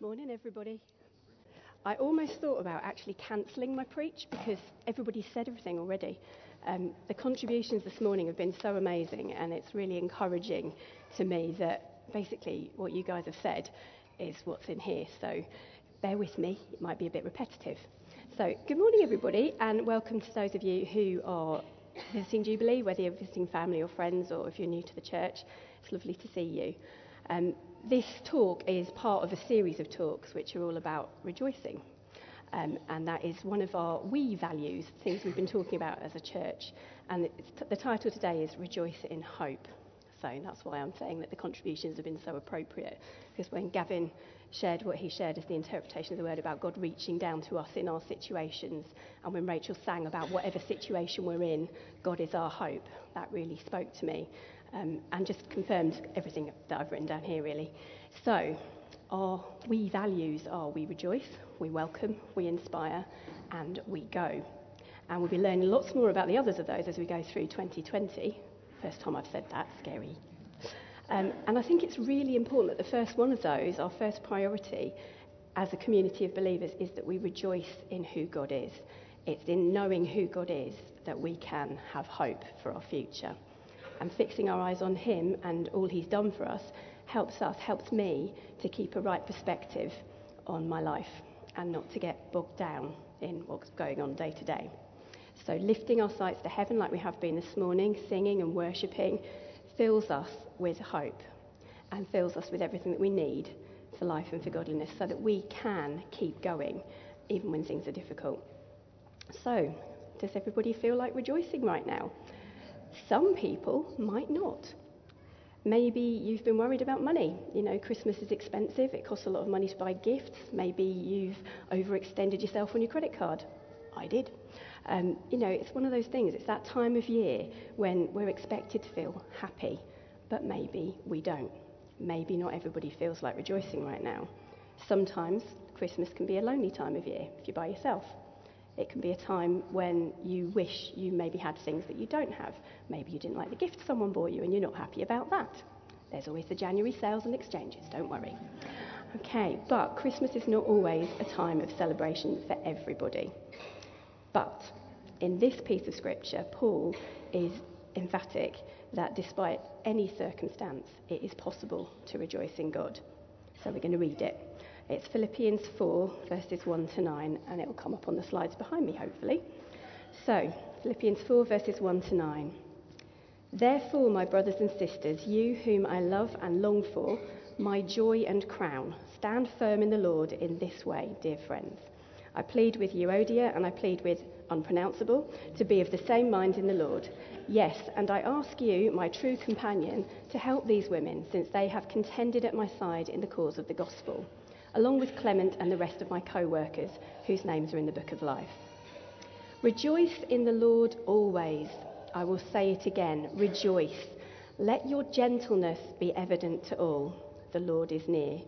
Good morning, everybody. I almost thought about actually cancelling my preach because everybody said everything already. Um, the contributions this morning have been so amazing, and it's really encouraging to me that basically what you guys have said is what's in here. So bear with me, it might be a bit repetitive. So, good morning, everybody, and welcome to those of you who are visiting Jubilee, whether you're visiting family or friends, or if you're new to the church. It's lovely to see you. Um, this talk is part of a series of talks which are all about rejoicing. Um, and that is one of our we values, things we've been talking about as a church. And t- the title today is Rejoice in Hope. So that's why I'm saying that the contributions have been so appropriate. Because when Gavin shared what he shared as the interpretation of the word about God reaching down to us in our situations, and when Rachel sang about whatever situation we're in, God is our hope, that really spoke to me um, and just confirmed everything that I've written down here, really. So, our we values are we rejoice, we welcome, we inspire, and we go. And we'll be learning lots more about the others of those as we go through 2020. First time I've said that, scary. Um, and I think it's really important that the first one of those, our first priority as a community of believers, is that we rejoice in who God is. It's in knowing who God is that we can have hope for our future and fixing our eyes on Him and all He's done for us helps us, helps me to keep a right perspective on my life and not to get bogged down in what's going on day to day. So, lifting our sights to heaven, like we have been this morning, singing and worshipping, fills us with hope and fills us with everything that we need for life and for godliness so that we can keep going even when things are difficult. So, does everybody feel like rejoicing right now? Some people might not. Maybe you've been worried about money. You know, Christmas is expensive, it costs a lot of money to buy gifts. Maybe you've overextended yourself on your credit card. I did. Um, you know, it's one of those things, it's that time of year when we're expected to feel happy, but maybe we don't. Maybe not everybody feels like rejoicing right now. Sometimes Christmas can be a lonely time of year if you're by yourself. It can be a time when you wish you maybe had things that you don't have. Maybe you didn't like the gift someone bought you and you're not happy about that. There's always the January sales and exchanges, don't worry. Okay, but Christmas is not always a time of celebration for everybody. But in this piece of scripture, Paul is emphatic that despite any circumstance, it is possible to rejoice in God. So we're going to read it. It's Philippians 4, verses 1 to 9, and it will come up on the slides behind me, hopefully. So, Philippians 4, verses 1 to 9. Therefore, my brothers and sisters, you whom I love and long for, my joy and crown, stand firm in the Lord in this way, dear friends. I plead with Euodia and I plead with unpronounceable to be of the same mind in the Lord. Yes, and I ask you, my true companion, to help these women, since they have contended at my side in the cause of the gospel along with Clement and the rest of my co workers whose names are in the book of life. Rejoice in the Lord always. I will say it again rejoice. Let your gentleness be evident to all. The Lord is near.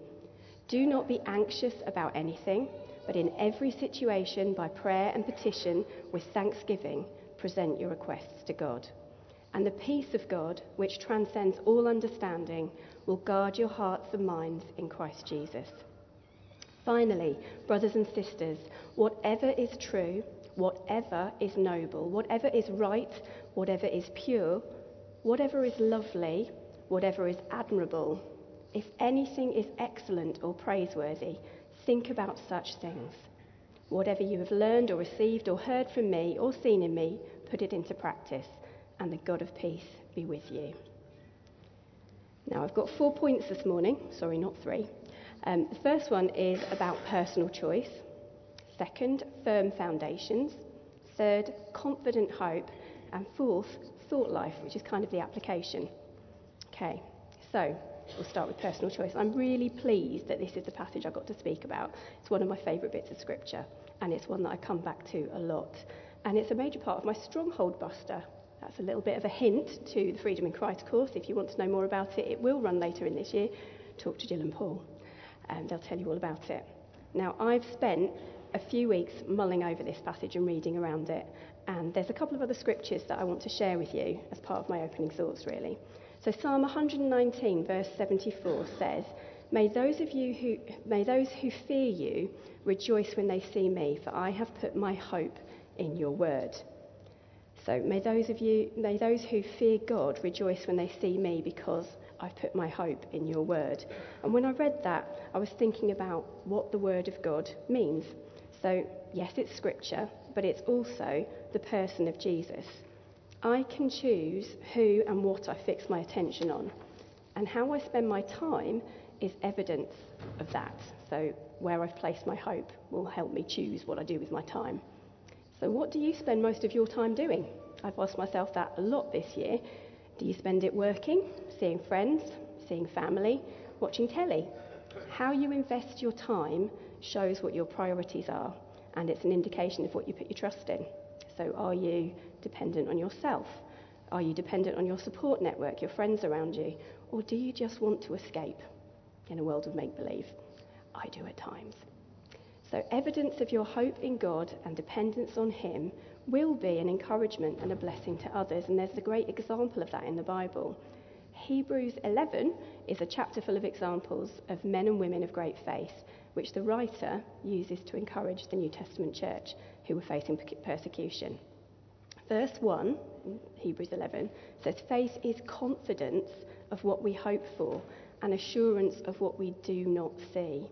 Do not be anxious about anything, but in every situation, by prayer and petition, with thanksgiving, present your requests to God. And the peace of God, which transcends all understanding, will guard your hearts and minds in Christ Jesus. Finally, brothers and sisters, whatever is true, whatever is noble, whatever is right, whatever is pure, whatever is lovely, whatever is admirable, if anything is excellent or praiseworthy, think about such things. Whatever you have learned or received or heard from me or seen in me, put it into practice, and the God of peace be with you. Now, I've got four points this morning, sorry, not three. Um, the first one is about personal choice. Second, firm foundations. Third, confident hope. And fourth, thought life, which is kind of the application. Okay, so we'll start with personal choice. I'm really pleased that this is the passage I got to speak about. It's one of my favourite bits of scripture, and it's one that I come back to a lot. And it's a major part of my stronghold buster. That's a little bit of a hint to the Freedom in Christ course. If you want to know more about it, it will run later in this year. Talk to Jill and Paul and they'll tell you all about it. Now, I've spent a few weeks mulling over this passage and reading around it, and there's a couple of other scriptures that I want to share with you as part of my opening thoughts, really. So, Psalm 119, verse 74 says, May those of you who may those who fear you rejoice when they see me, for I have put my hope in your word. So may those of you may those who fear God rejoice when they see me because I've put my hope in your word. And when I read that, I was thinking about what the word of God means. So, yes, it's scripture, but it's also the person of Jesus. I can choose who and what I fix my attention on. And how I spend my time is evidence of that. So, where I've placed my hope will help me choose what I do with my time. So, what do you spend most of your time doing? I've asked myself that a lot this year. Do you spend it working, seeing friends, seeing family, watching telly? How you invest your time shows what your priorities are, and it's an indication of what you put your trust in. So, are you dependent on yourself? Are you dependent on your support network, your friends around you? Or do you just want to escape in a world of make believe? I do at times. So, evidence of your hope in God and dependence on Him will be an encouragement and a blessing to others. And there's a great example of that in the Bible. Hebrews 11 is a chapter full of examples of men and women of great faith, which the writer uses to encourage the New Testament church who were facing persecution. Verse 1, Hebrews 11, says, Faith is confidence of what we hope for and assurance of what we do not see.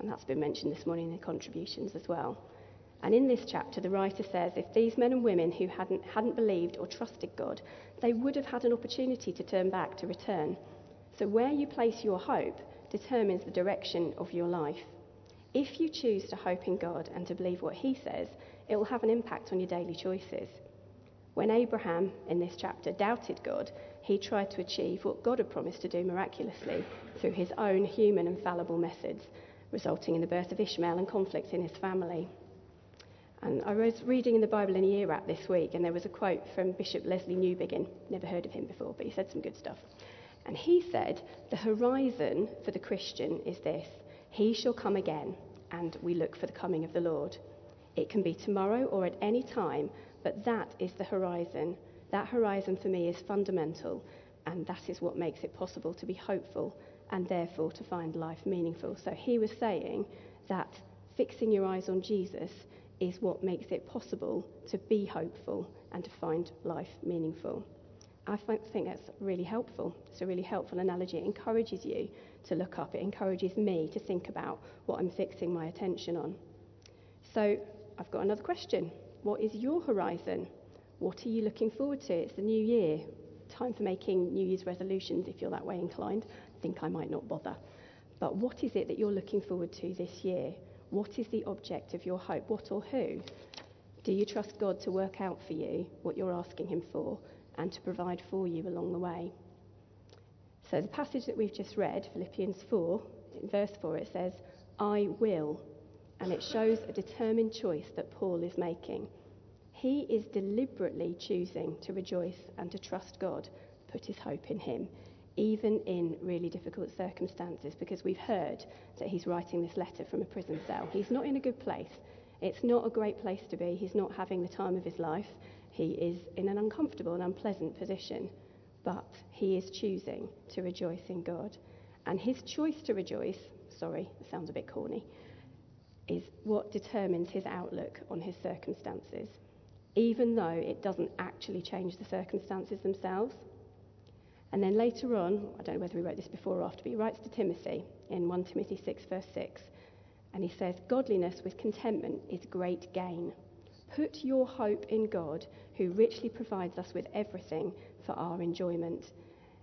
And that's been mentioned this morning in the contributions as well. And in this chapter, the writer says if these men and women who hadn't, hadn't believed or trusted God, they would have had an opportunity to turn back, to return. So, where you place your hope determines the direction of your life. If you choose to hope in God and to believe what He says, it will have an impact on your daily choices. When Abraham, in this chapter, doubted God, he tried to achieve what God had promised to do miraculously through his own human and fallible methods, resulting in the birth of Ishmael and conflict in his family. And I was reading in the Bible in a year at this week, and there was a quote from Bishop Lesslie Newbigin. Never heard of him before, but he said some good stuff. And he said, The horizon for the Christian is this He shall come again, and we look for the coming of the Lord. It can be tomorrow or at any time, but that is the horizon. That horizon for me is fundamental, and that is what makes it possible to be hopeful and therefore to find life meaningful. So he was saying that fixing your eyes on Jesus is what makes it possible to be hopeful and to find life meaningful. I think that's really helpful. It's a really helpful analogy. It encourages you to look up, it encourages me to think about what I'm fixing my attention on. So, I've got another question. What is your horizon? What are you looking forward to? It's the new year. Time for making New Year's resolutions if you're that way inclined. I think I might not bother. But what is it that you're looking forward to this year? What is the object of your hope? What or who? Do you trust God to work out for you what you're asking Him for and to provide for you along the way? So, the passage that we've just read, Philippians 4, in verse 4, it says, I will. And it shows a determined choice that Paul is making. He is deliberately choosing to rejoice and to trust God, put his hope in Him even in really difficult circumstances, because we've heard that he's writing this letter from a prison cell. He's not in a good place. It's not a great place to be. He's not having the time of his life. He is in an uncomfortable and unpleasant position, but he is choosing to rejoice in God. And his choice to rejoice, sorry, it sounds a bit corny, is what determines his outlook on his circumstances, even though it doesn't actually change the circumstances themselves. And then later on, I don't know whether he wrote this before or after, but he writes to Timothy in 1 Timothy 6, verse 6. And he says, Godliness with contentment is great gain. Put your hope in God, who richly provides us with everything for our enjoyment.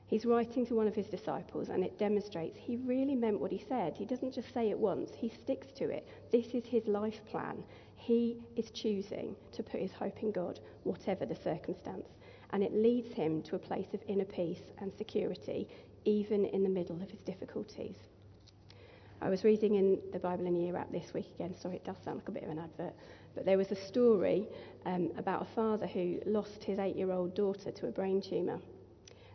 He's writing to one of his disciples, and it demonstrates he really meant what he said. He doesn't just say it once, he sticks to it. This is his life plan. He is choosing to put his hope in God, whatever the circumstance and it leads him to a place of inner peace and security, even in the middle of his difficulties. I was reading in the Bible in Year app this week again. Sorry, it does sound like a bit of an advert. But there was a story um, about a father who lost his eight year old daughter to a brain tumour.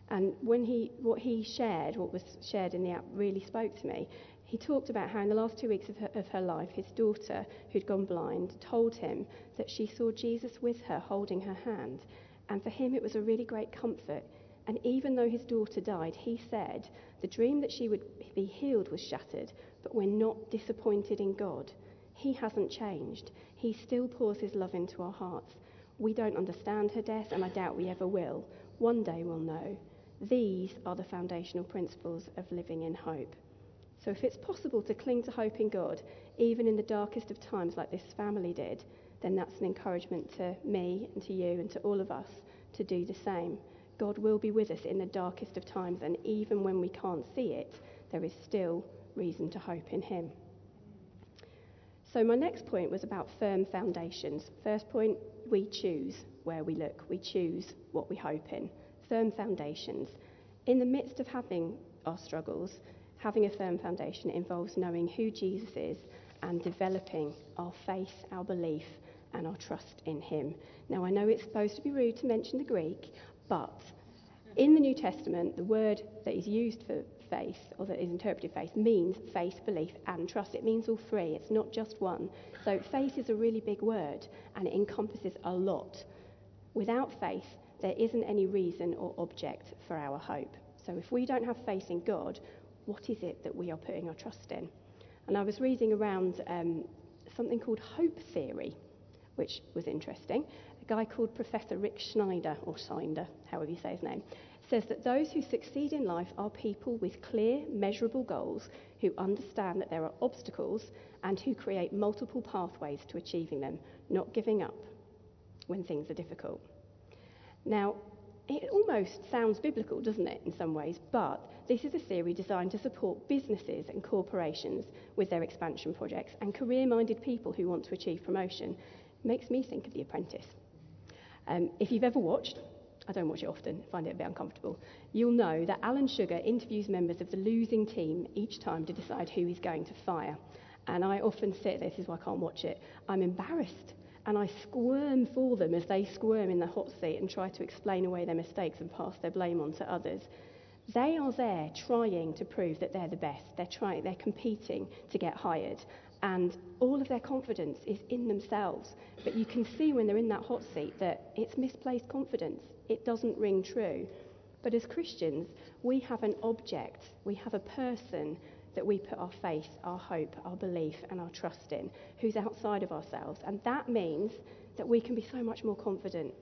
And when he, what he shared, what was shared in the app, really spoke to me. He talked about how in the last two weeks of her, of her life, his daughter, who'd gone blind, told him that she saw Jesus with her holding her hand and for him, it was a really great comfort. And even though his daughter died, he said the dream that she would be healed was shattered, but we're not disappointed in God. He hasn't changed. He still pours his love into our hearts. We don't understand her death, and I doubt we ever will. One day we'll know. These are the foundational principles of living in hope. So, if it's possible to cling to hope in God, even in the darkest of times, like this family did, then that's an encouragement to me and to you and to all of us to do the same. God will be with us in the darkest of times, and even when we can't see it, there is still reason to hope in Him. So, my next point was about firm foundations. First point, we choose where we look, we choose what we hope in. Firm foundations. In the midst of having our struggles, having a firm foundation involves knowing who Jesus is and developing our faith, our belief, and our trust in Him. Now, I know it's supposed to be rude to mention the Greek, but in the New Testament, the word that is used for faith, or that is interpreted faith, means faith, belief, and trust. It means all three, it's not just one. So, faith is a really big word, and it encompasses a lot. Without faith, there isn't any reason or object for our hope. So, if we don't have faith in God, what is it that we are putting our trust in? And I was reading around um, something called hope theory, which was interesting A guy called Professor Rick Schneider, or Schneider, however you say his name, says that those who succeed in life are people with clear, measurable goals who understand that there are obstacles and who create multiple pathways to achieving them, not giving up when things are difficult. Now, it almost sounds biblical, doesn't it, in some ways? But this is a theory designed to support businesses and corporations with their expansion projects and career minded people who want to achieve promotion. Makes me think of The Apprentice. Um, if you've ever watched, I don't watch it often, find it a bit uncomfortable, you'll know that Alan Sugar interviews members of the losing team each time to decide who he's going to fire. And I often sit, this is why I can't watch it, I'm embarrassed. And I squirm for them as they squirm in the hot seat and try to explain away their mistakes and pass their blame on to others. They are there trying to prove that they're the best. They're trying, they're competing to get hired and all of their confidence is in themselves. But you can see when they're in that hot seat that it's misplaced confidence. It doesn't ring true. But as Christians, we have an object, we have a person that we put our faith, our hope, our belief, and our trust in, who's outside of ourselves. And that means that we can be so much more confident.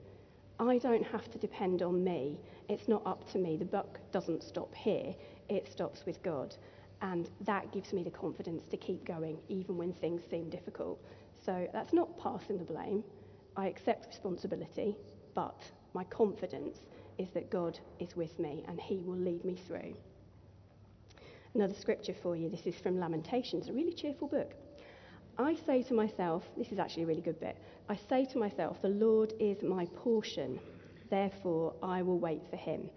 I don't have to depend on me. It's not up to me. The buck doesn't stop here, it stops with God. And that gives me the confidence to keep going, even when things seem difficult. So that's not passing the blame. I accept responsibility, but my confidence is that God is with me and He will lead me through. Another scripture for you. This is from Lamentations, a really cheerful book. I say to myself, this is actually a really good bit. I say to myself, the Lord is my portion, therefore I will wait for him.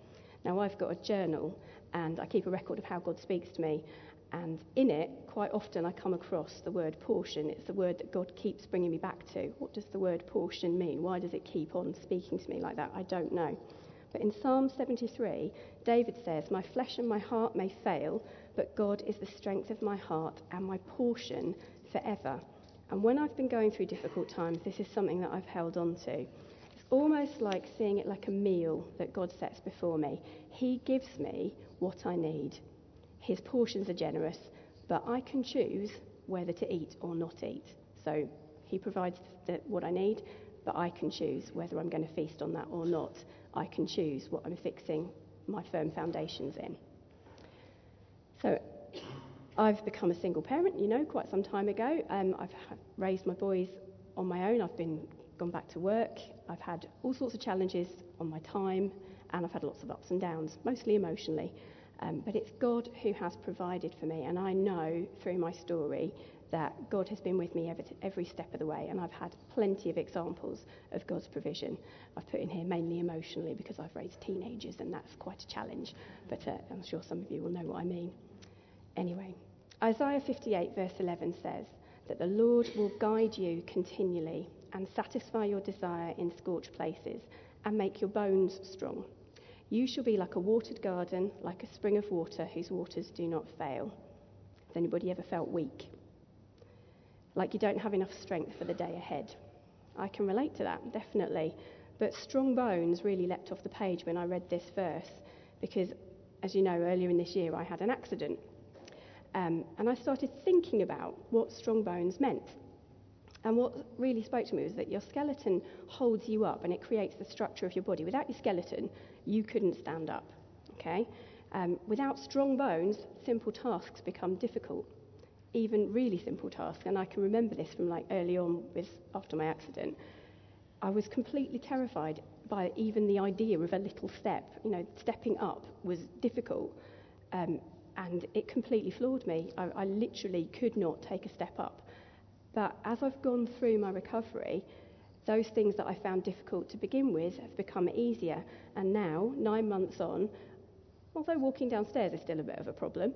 Now, I've got a journal and I keep a record of how God speaks to me. And in it, quite often, I come across the word portion. It's the word that God keeps bringing me back to. What does the word portion mean? Why does it keep on speaking to me like that? I don't know. But in Psalm 73, David says, My flesh and my heart may fail, but God is the strength of my heart and my portion forever. And when I've been going through difficult times, this is something that I've held on to almost like seeing it like a meal that God sets before me. He gives me what I need. His portions are generous, but I can choose whether to eat or not eat. So He provides the, what I need, but I can choose whether I'm going to feast on that or not. I can choose what I'm fixing my firm foundations in. So I've become a single parent, you know, quite some time ago. Um, I've raised my boys on my own. I've been gone back to work. I've had all sorts of challenges on my time, and I've had lots of ups and downs, mostly emotionally. Um, but it's God who has provided for me, and I know through my story that God has been with me every, every step of the way, and I've had plenty of examples of God's provision. I've put in here mainly emotionally because I've raised teenagers, and that's quite a challenge, but uh, I'm sure some of you will know what I mean. Anyway, Isaiah 58, verse 11 says that the Lord will guide you continually and satisfy your desire in scorched places, and make your bones strong. You shall be like a watered garden, like a spring of water whose waters do not fail. Has anybody ever felt weak? Like you don't have enough strength for the day ahead? I can relate to that, definitely. But strong bones really leapt off the page when I read this verse because, as you know, earlier in this year I had an accident. Um, and I started thinking about what strong bones meant. And what really spoke to me was that your skeleton holds you up and it creates the structure of your body. Without your skeleton, you couldn't stand up. Okay? Um, without strong bones, simple tasks become difficult, even really simple tasks. And I can remember this from like early on with after my accident. I was completely terrified by even the idea of a little step. You know, stepping up was difficult, um, and it completely floored me. I, I literally could not take a step up. But as I've gone through my recovery, those things that I found difficult to begin with have become easier. And now, nine months on, although walking downstairs is still a bit of a problem,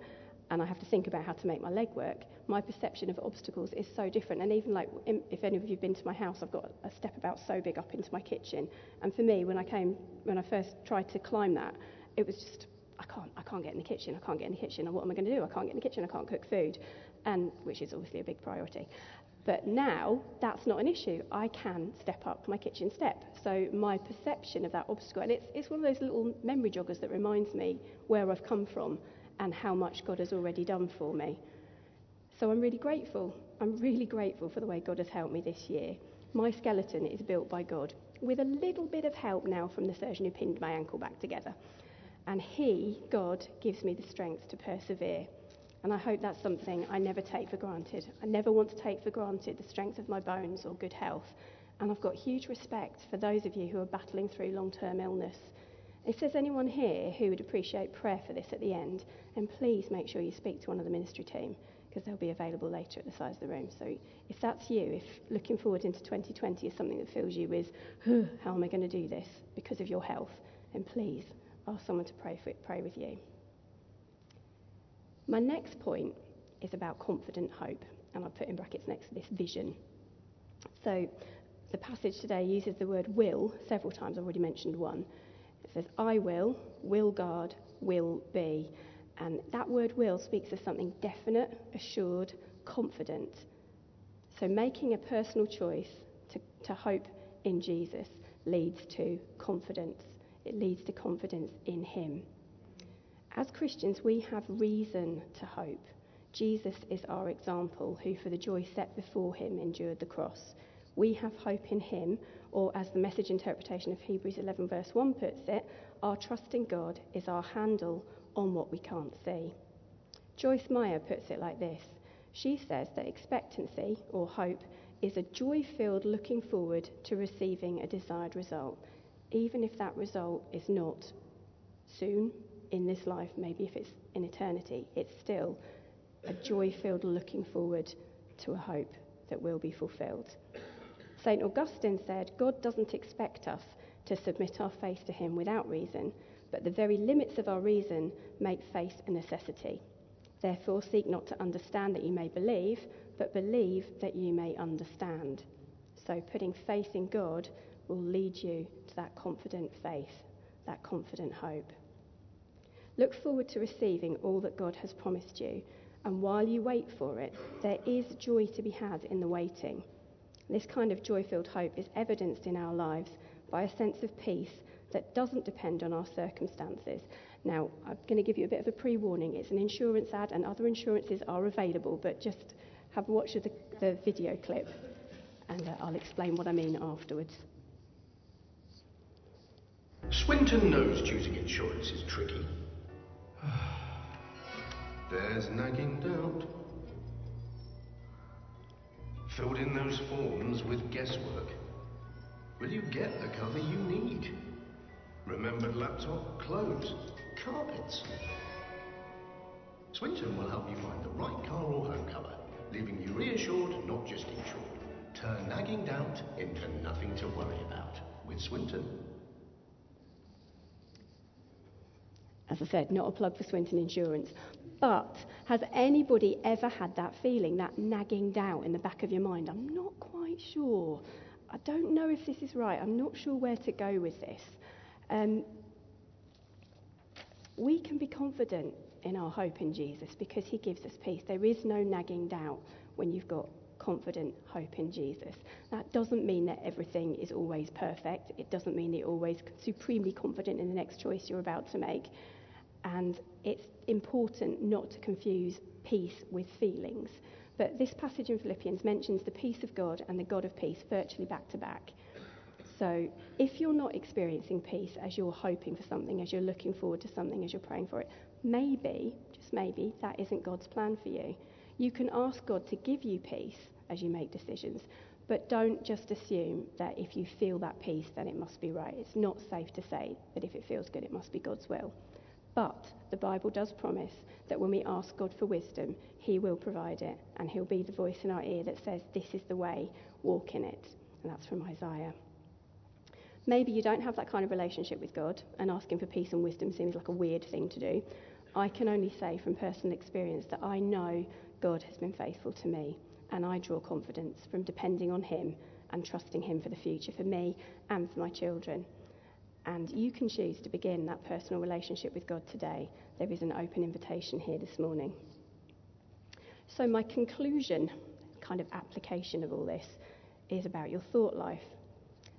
and I have to think about how to make my leg work, my perception of obstacles is so different. And even like, if any of you have been to my house, I've got a step about so big up into my kitchen. And for me, when I came, when I first tried to climb that, it was just, I can't, I can't get in the kitchen. I can't get in the kitchen. And what am I going to do? I can't get in the kitchen. I can't cook food, and which is obviously a big priority. But now that's not an issue. I can step up my kitchen step. So my perception of that obstacle, and it's, it's one of those little memory joggers that reminds me where I've come from and how much God has already done for me. So I'm really grateful. I'm really grateful for the way God has helped me this year. My skeleton is built by God with a little bit of help now from the surgeon who pinned my ankle back together. And He, God, gives me the strength to persevere. And I hope that's something I never take for granted. I never want to take for granted the strength of my bones or good health. And I've got huge respect for those of you who are battling through long term illness. If there's anyone here who would appreciate prayer for this at the end, then please make sure you speak to one of the ministry team because they'll be available later at the side of the room. So if that's you, if looking forward into 2020 is something that fills you with, how am I going to do this because of your health, then please ask someone to pray, for, it, pray with you. My next point is about confident hope, and I'll put in brackets next to this vision. So the passage today uses the word will several times. I've already mentioned one. It says, I will, will God, will be. And that word will speaks of something definite, assured, confident. So making a personal choice to, to hope in Jesus leads to confidence. It leads to confidence in Him. As Christians, we have reason to hope. Jesus is our example, who, for the joy set before him, endured the cross. We have hope in him, or as the message interpretation of Hebrews 11, verse 1 puts it, our trust in God is our handle on what we can't see. Joyce Meyer puts it like this She says that expectancy, or hope, is a joy filled looking forward to receiving a desired result, even if that result is not soon in this life, maybe if it's in eternity, it's still a joy filled looking forward to a hope that will be fulfilled. St. Augustine said, God doesn't expect us to submit our faith to Him without reason, but the very limits of our reason make faith a necessity. Therefore, seek not to understand that you may believe, but believe that you may understand. So, putting faith in God will lead you to that confident faith, that confident hope. Look forward to receiving all that God has promised you, and while you wait for it, there is joy to be had in the waiting. This kind of joy filled hope is evidenced in our lives by a sense of peace that doesn't depend on our circumstances. Now, I'm going to give you a bit of a pre warning. It's an insurance ad, and other insurances are available, but just have a watch of the, the video clip, and uh, I'll explain what I mean afterwards. Swinton knows choosing insurance is tricky. There's nagging doubt. Filled in those forms with guesswork. Will you get the cover you need? Remembered laptop, clothes, carpets. Swinton will help you find the right car or home cover, leaving you reassured, not just insured. Turn nagging doubt into nothing to worry about with Swinton. As I said, not a plug for Swinton Insurance. But has anybody ever had that feeling, that nagging doubt in the back of your mind? I'm not quite sure. I don't know if this is right. I'm not sure where to go with this. Um, we can be confident in our hope in Jesus because he gives us peace. There is no nagging doubt when you've got confident hope in Jesus. That doesn't mean that everything is always perfect. It doesn't mean that you're always supremely confident in the next choice you're about to make. And it's important not to confuse peace with feelings. But this passage in Philippians mentions the peace of God and the God of peace virtually back to back. So if you're not experiencing peace as you're hoping for something, as you're looking forward to something, as you're praying for it, maybe, just maybe, that isn't God's plan for you. You can ask God to give you peace as you make decisions, but don't just assume that if you feel that peace, then it must be right. It's not safe to say that if it feels good, it must be God's will. But the Bible does promise that when we ask God for wisdom, He will provide it, and He'll be the voice in our ear that says, This is the way, walk in it. And that's from Isaiah. Maybe you don't have that kind of relationship with God, and asking for peace and wisdom seems like a weird thing to do. I can only say from personal experience that I know God has been faithful to me, and I draw confidence from depending on Him and trusting Him for the future for me and for my children. And you can choose to begin that personal relationship with God today. There is an open invitation here this morning. So, my conclusion, kind of application of all this, is about your thought life.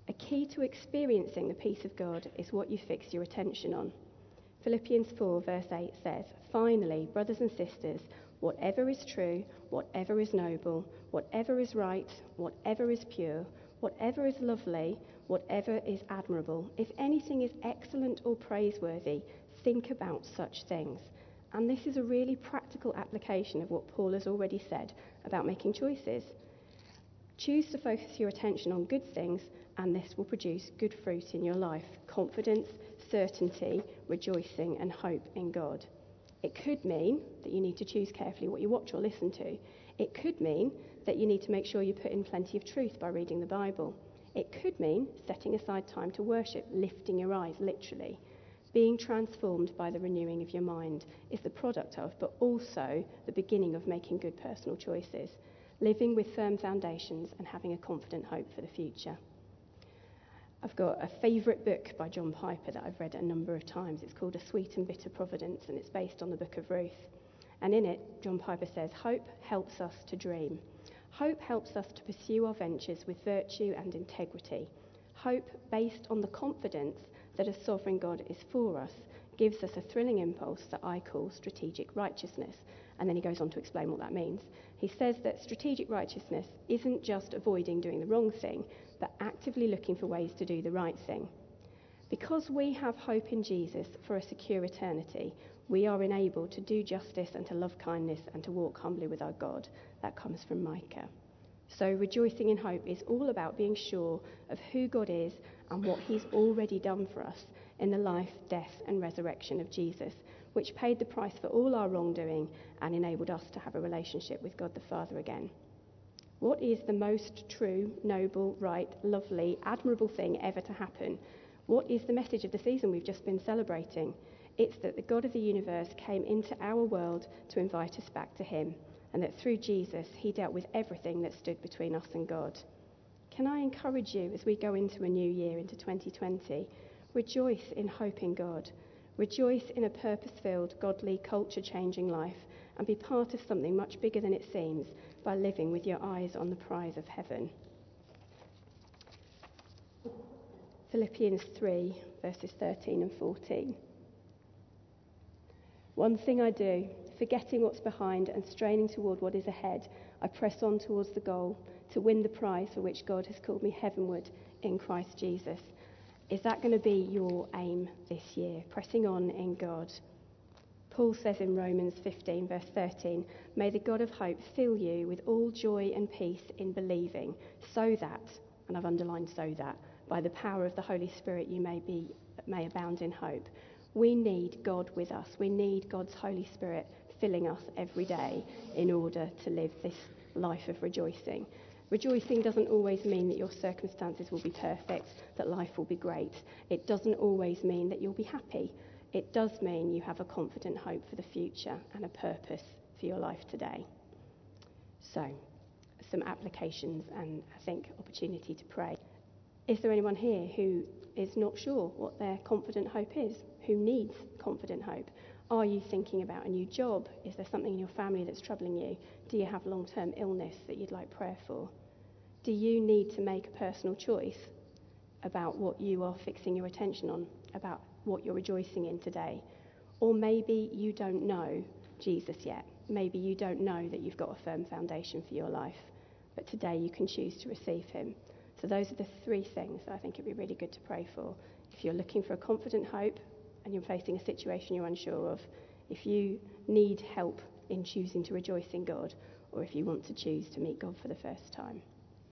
A key to experiencing the peace of God is what you fix your attention on. Philippians 4, verse 8 says, Finally, brothers and sisters, whatever is true, whatever is noble, whatever is right, whatever is pure, whatever is lovely, whatever is admirable, if anything is excellent or praiseworthy, think about such things. And this is a really practical application of what Paul has already said about making choices. Choose to focus your attention on good things and this will produce good fruit in your life confidence, certainty, rejoicing, and hope in God. It could mean that you need to choose carefully what you watch or listen to. It could mean that you need to make sure you put in plenty of truth by reading the Bible. It could mean setting aside time to worship, lifting your eyes, literally. Being transformed by the renewing of your mind is the product of, but also the beginning of making good personal choices, living with firm foundations and having a confident hope for the future. I've got a favourite book by John Piper that I've read a number of times. It's called A Sweet and Bitter Providence, and it's based on the book of Ruth. And in it, John Piper says, Hope helps us to dream. Hope helps us to pursue our ventures with virtue and integrity. Hope, based on the confidence that a sovereign God is for us, gives us a thrilling impulse that I call strategic righteousness. And then he goes on to explain what that means. He says that strategic righteousness isn't just avoiding doing the wrong thing, but actively looking for ways to do the right thing. Because we have hope in Jesus for a secure eternity, we are enabled to do justice and to love kindness and to walk humbly with our God. That comes from Micah. So, rejoicing in hope is all about being sure of who God is and what He's already done for us in the life, death, and resurrection of Jesus, which paid the price for all our wrongdoing and enabled us to have a relationship with God the Father again. What is the most true, noble, right, lovely, admirable thing ever to happen? What is the message of the season we've just been celebrating? It's that the God of the universe came into our world to invite us back to Him, and that through Jesus, He dealt with everything that stood between us and God. Can I encourage you as we go into a new year, into 2020? Rejoice in hope in God. Rejoice in a purpose filled, godly, culture changing life, and be part of something much bigger than it seems by living with your eyes on the prize of heaven. Philippians 3, verses 13 and 14. One thing I do, forgetting what's behind and straining toward what is ahead, I press on towards the goal to win the prize for which God has called me heavenward in Christ Jesus. Is that going to be your aim this year? Pressing on in God? Paul says in Romans 15, verse 13, May the God of hope fill you with all joy and peace in believing, so that, and I've underlined so that, by the power of the Holy Spirit you may, be, may abound in hope. We need God with us. We need God's Holy Spirit filling us every day in order to live this life of rejoicing. Rejoicing doesn't always mean that your circumstances will be perfect, that life will be great. It doesn't always mean that you'll be happy it does mean you have a confident hope for the future and a purpose for your life today. So, some applications and I think opportunity to pray. Is there anyone here who is not sure what their confident hope is, who needs confident hope? Are you thinking about a new job? Is there something in your family that's troubling you? Do you have long term illness that you'd like prayer for? Do you need to make a personal choice about what you are fixing your attention on, about what you're rejoicing in today? Or maybe you don't know Jesus yet. Maybe you don't know that you've got a firm foundation for your life, but today you can choose to receive Him. So, those are the three things that I think it'd be really good to pray for. If you're looking for a confident hope and you're facing a situation you're unsure of, if you need help in choosing to rejoice in God, or if you want to choose to meet God for the first time.